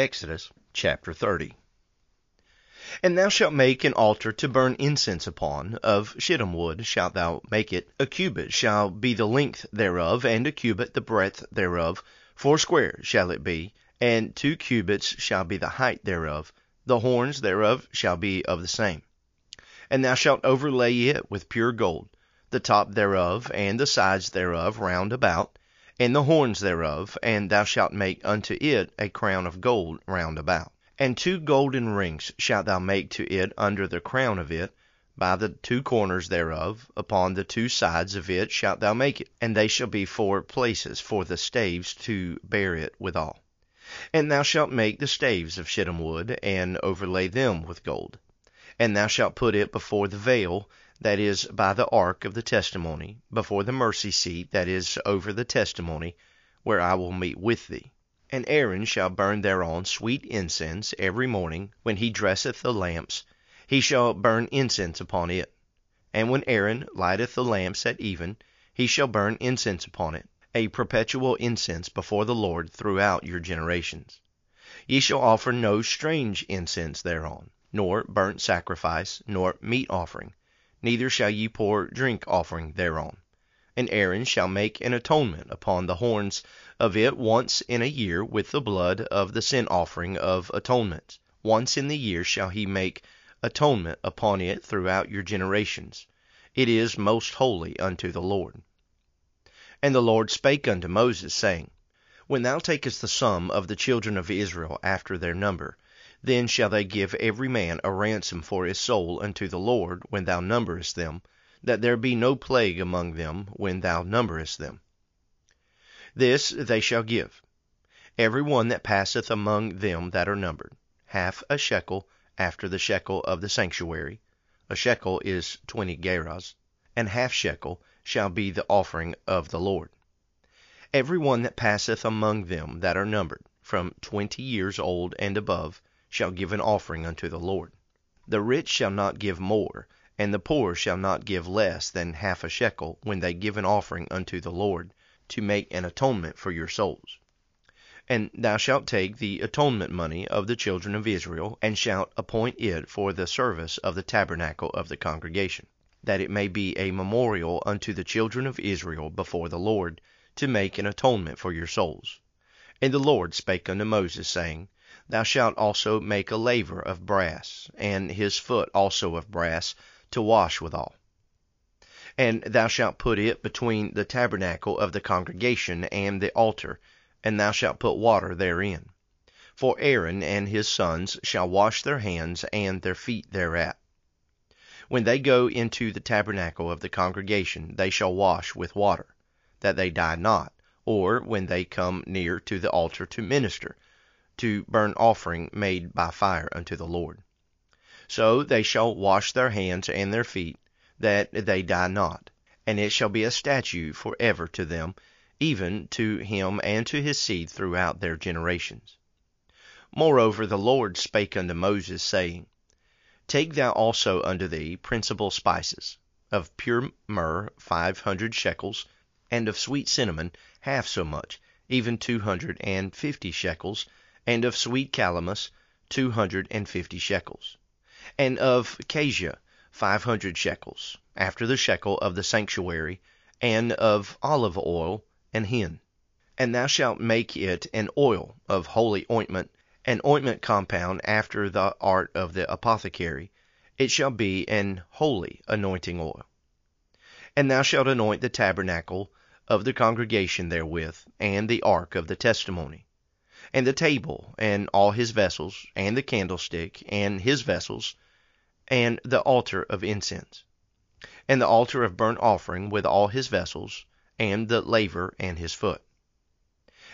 Exodus chapter 30. And thou shalt make an altar to burn incense upon, of shittim wood shalt thou make it. A cubit shall be the length thereof, and a cubit the breadth thereof. four Foursquare shall it be, and two cubits shall be the height thereof. The horns thereof shall be of the same. And thou shalt overlay it with pure gold, the top thereof, and the sides thereof round about, and the horns thereof, and thou shalt make unto it a crown of gold round about. And two golden rings shalt thou make to it under the crown of it, by the two corners thereof, upon the two sides of it shalt thou make it, and they shall be four places for the staves to bear it withal. And thou shalt make the staves of shittim wood, and overlay them with gold. And thou shalt put it before the veil that is by the ark of the testimony, before the mercy seat that is over the testimony, where I will meet with thee. And Aaron shall burn thereon sweet incense every morning when he dresseth the lamps, he shall burn incense upon it. And when Aaron lighteth the lamps at even, he shall burn incense upon it, a perpetual incense before the Lord throughout your generations. Ye shall offer no strange incense thereon, nor burnt sacrifice, nor meat offering, neither shall ye pour drink offering thereon. And Aaron shall make an atonement upon the horns of it once in a year with the blood of the sin offering of atonement. Once in the year shall he make atonement upon it throughout your generations. It is most holy unto the Lord. And the Lord spake unto Moses, saying, When thou takest the sum of the children of Israel after their number, then shall they give every man a ransom for his soul unto the Lord when thou numberest them, that there be no plague among them when thou numberest them. This they shall give, every one that passeth among them that are numbered, half a shekel after the shekel of the sanctuary (a shekel is twenty gerahs), and half shekel shall be the offering of the Lord. Every one that passeth among them that are numbered, from twenty years old and above, shall give an offering unto the Lord. The rich shall not give more and the poor shall not give less than half a shekel when they give an offering unto the Lord, to make an atonement for your souls. And thou shalt take the atonement money of the children of Israel, and shalt appoint it for the service of the tabernacle of the congregation, that it may be a memorial unto the children of Israel before the Lord, to make an atonement for your souls. And the Lord spake unto Moses, saying, Thou shalt also make a laver of brass, and his foot also of brass, to wash withal. And thou shalt put it between the tabernacle of the congregation and the altar, and thou shalt put water therein. For Aaron and his sons shall wash their hands and their feet thereat. When they go into the tabernacle of the congregation, they shall wash with water, that they die not, or when they come near to the altar to minister, to burn offering made by fire unto the Lord. So they shall wash their hands and their feet, that they die not. And it shall be a statute for ever to them, even to him and to his seed throughout their generations. Moreover the Lord spake unto Moses, saying, Take thou also unto thee principal spices, of pure myrrh five hundred shekels, and of sweet cinnamon half so much, even two hundred and fifty shekels, and of sweet calamus two hundred and fifty shekels and of cassia five hundred shekels, after the shekel of the sanctuary, and of olive oil and hin. And thou shalt make it an oil of holy ointment, an ointment compound after the art of the apothecary; it shall be an holy anointing oil. And thou shalt anoint the tabernacle of the congregation therewith, and the ark of the testimony and the table, and all his vessels, and the candlestick, and his vessels, and the altar of incense, and the altar of burnt offering with all his vessels, and the laver and his foot.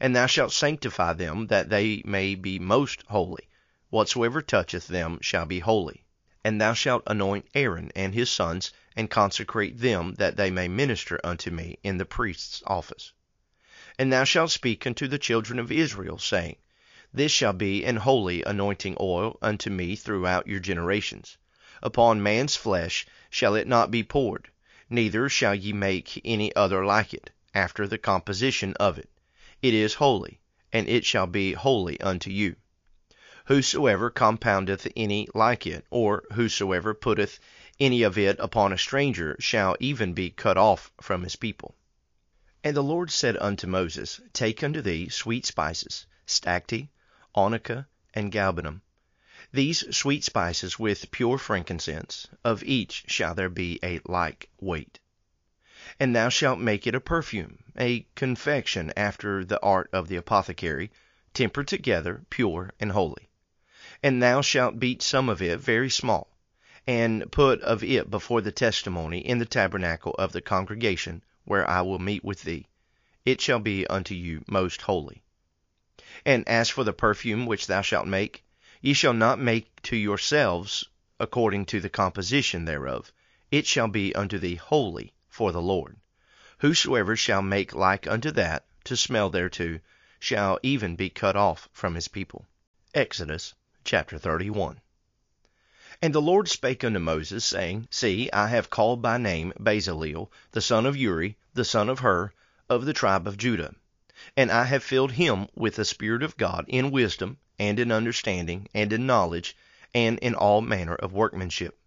And thou shalt sanctify them that they may be most holy; whatsoever toucheth them shall be holy. And thou shalt anoint Aaron and his sons, and consecrate them that they may minister unto me in the priest's office. And thou shalt speak unto the children of Israel, saying, This shall be an holy anointing oil unto me throughout your generations. Upon man's flesh shall it not be poured, neither shall ye make any other like it, after the composition of it. It is holy, and it shall be holy unto you. Whosoever compoundeth any like it, or whosoever putteth any of it upon a stranger, shall even be cut off from his people. And the Lord said unto Moses, Take unto thee sweet spices, stacte, onycha, and galbanum, these sweet spices with pure frankincense, of each shall there be a like weight. And thou shalt make it a perfume, a confection after the art of the apothecary, tempered together, pure and holy. And thou shalt beat some of it very small, and put of it before the testimony in the tabernacle of the congregation, where I will meet with thee. It shall be unto you most holy. And as for the perfume which thou shalt make, ye shall not make to yourselves according to the composition thereof. It shall be unto thee holy for the Lord. Whosoever shall make like unto that, to smell thereto, shall even be cut off from his people. Exodus chapter 31. And the Lord spake unto Moses, saying, See, I have called by name Bezaleel, the son of Uri, the son of Hur, of the tribe of Judah. And I have filled him with the Spirit of God in wisdom, and in understanding, and in knowledge, and in all manner of workmanship,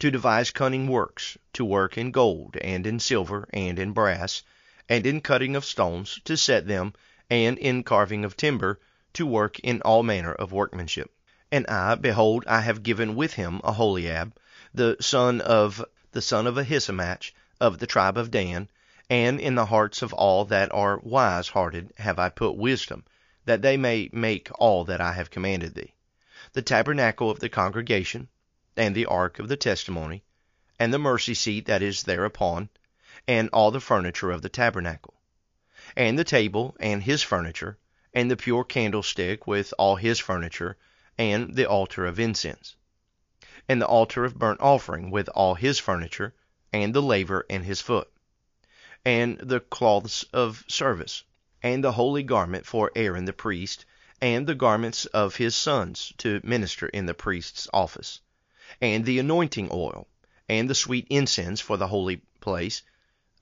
to devise cunning works, to work in gold, and in silver, and in brass, and in cutting of stones, to set them, and in carving of timber, to work in all manner of workmanship. And I, behold, I have given with him Aholiab, the son of the son of Ahisamach, of the tribe of Dan, and in the hearts of all that are wise hearted have I put wisdom, that they may make all that I have commanded thee. The tabernacle of the congregation, and the ark of the testimony, and the mercy seat that is thereupon, and all the furniture of the tabernacle, and the table and his furniture, and the pure candlestick with all his furniture, and the altar of incense, and the altar of burnt offering with all his furniture, and the laver and his foot, and the cloths of service and the holy garment for Aaron the priest, and the garments of his sons to minister in the priest's office, and the anointing oil, and the sweet incense for the holy place,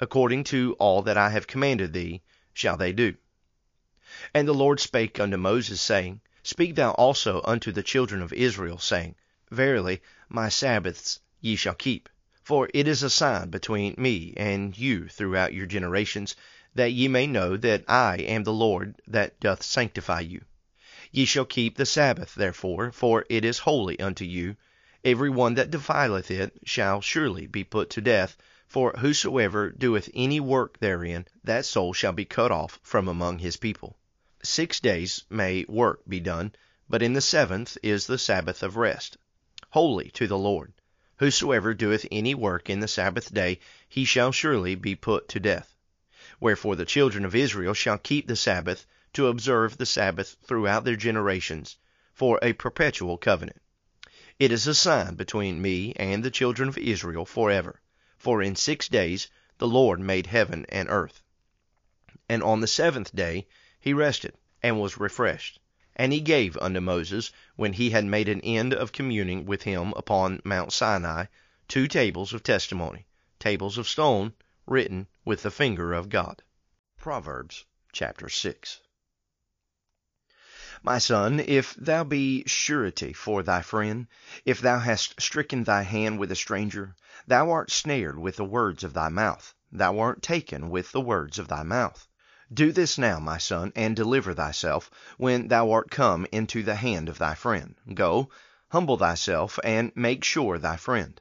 according to all that I have commanded thee, shall they do. And the Lord spake unto Moses, saying, Speak thou also unto the children of Israel, saying, Verily, my Sabbaths ye shall keep, for it is a sign between me and you throughout your generations, that ye may know that I am the Lord that doth sanctify you. Ye shall keep the Sabbath, therefore, for it is holy unto you. Every one that defileth it shall surely be put to death, for whosoever doeth any work therein, that soul shall be cut off from among his people. Six days may work be done, but in the seventh is the Sabbath of rest, holy to the Lord. Whosoever doeth any work in the Sabbath day, he shall surely be put to death. Wherefore the children of Israel shall keep the Sabbath, to observe the Sabbath throughout their generations, for a perpetual covenant. It is a sign between me and the children of Israel forever. For in six days the Lord made heaven and earth. And on the seventh day he rested, and was refreshed. And he gave unto Moses, when he had made an end of communing with him upon Mount Sinai, two tables of testimony, tables of stone, written with the finger of God. Proverbs chapter 6. My son, if thou be surety for thy friend, if thou hast stricken thy hand with a stranger, thou art snared with the words of thy mouth, thou art taken with the words of thy mouth. Do this now, my son, and deliver thyself, when thou art come into the hand of thy friend. Go, humble thyself, and make sure thy friend.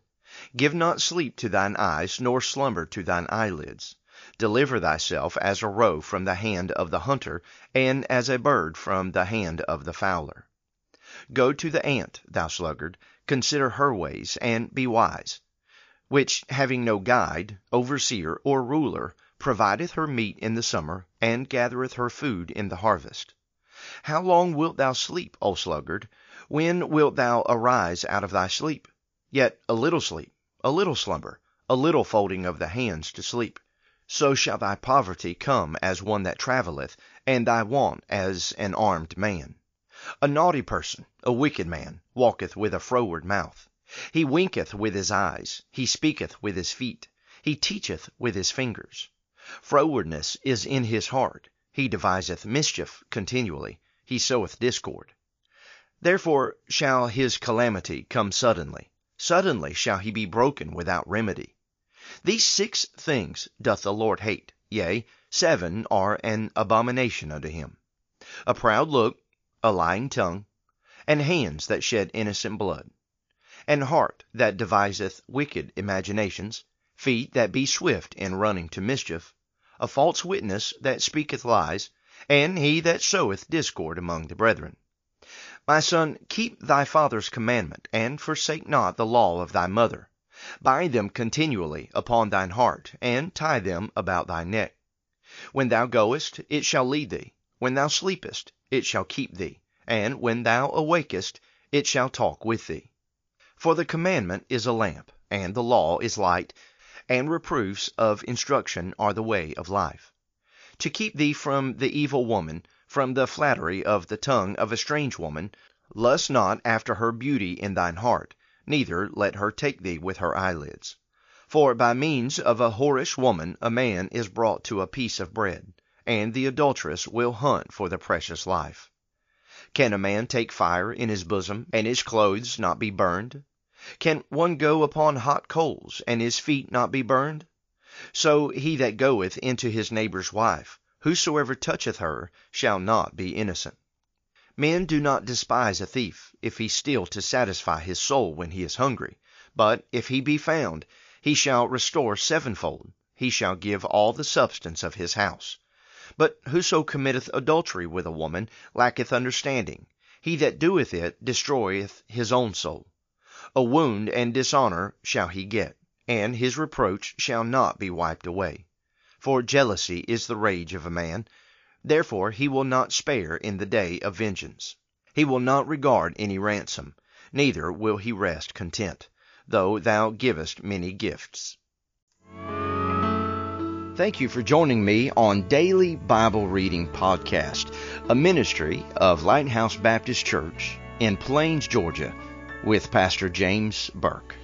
Give not sleep to thine eyes, nor slumber to thine eyelids. Deliver thyself as a roe from the hand of the hunter, and as a bird from the hand of the fowler. Go to the ant, thou sluggard, consider her ways, and be wise, which, having no guide, overseer, or ruler, provideth her meat in the summer, and gathereth her food in the harvest. How long wilt thou sleep, O sluggard? When wilt thou arise out of thy sleep? Yet a little sleep, a little slumber, a little folding of the hands to sleep. So shall thy poverty come as one that travelleth, and thy want as an armed man. A naughty person, a wicked man, walketh with a froward mouth. He winketh with his eyes, he speaketh with his feet, he teacheth with his fingers. Frowardness is in his heart, he deviseth mischief continually, he soweth discord. Therefore shall his calamity come suddenly. Suddenly shall he be broken without remedy. These six things doth the Lord hate, yea, seven are an abomination unto him a proud look, a lying tongue, and hands that shed innocent blood, an heart that deviseth wicked imaginations, feet that be swift in running to mischief, a false witness that speaketh lies, and he that soweth discord among the brethren. My son, keep thy father's commandment, and forsake not the law of thy mother. Bind them continually upon thine heart, and tie them about thy neck. When thou goest, it shall lead thee. When thou sleepest, it shall keep thee. And when thou awakest, it shall talk with thee. For the commandment is a lamp, and the law is light, and reproofs of instruction are the way of life. To keep thee from the evil woman, from the flattery of the tongue of a strange woman, lust not after her beauty in thine heart, neither let her take thee with her eyelids. For by means of a whorish woman a man is brought to a piece of bread, and the adulteress will hunt for the precious life. Can a man take fire in his bosom, and his clothes not be burned? Can one go upon hot coals, and his feet not be burned? So he that goeth into his neighbour's wife, Whosoever toucheth her shall not be innocent. Men do not despise a thief, if he steal to satisfy his soul when he is hungry. But if he be found, he shall restore sevenfold, he shall give all the substance of his house. But whoso committeth adultery with a woman lacketh understanding. He that doeth it destroyeth his own soul. A wound and dishonour shall he get, and his reproach shall not be wiped away. For jealousy is the rage of a man. Therefore he will not spare in the day of vengeance. He will not regard any ransom, neither will he rest content, though thou givest many gifts. Thank you for joining me on Daily Bible Reading Podcast, a ministry of Lighthouse Baptist Church in Plains, Georgia, with Pastor James Burke.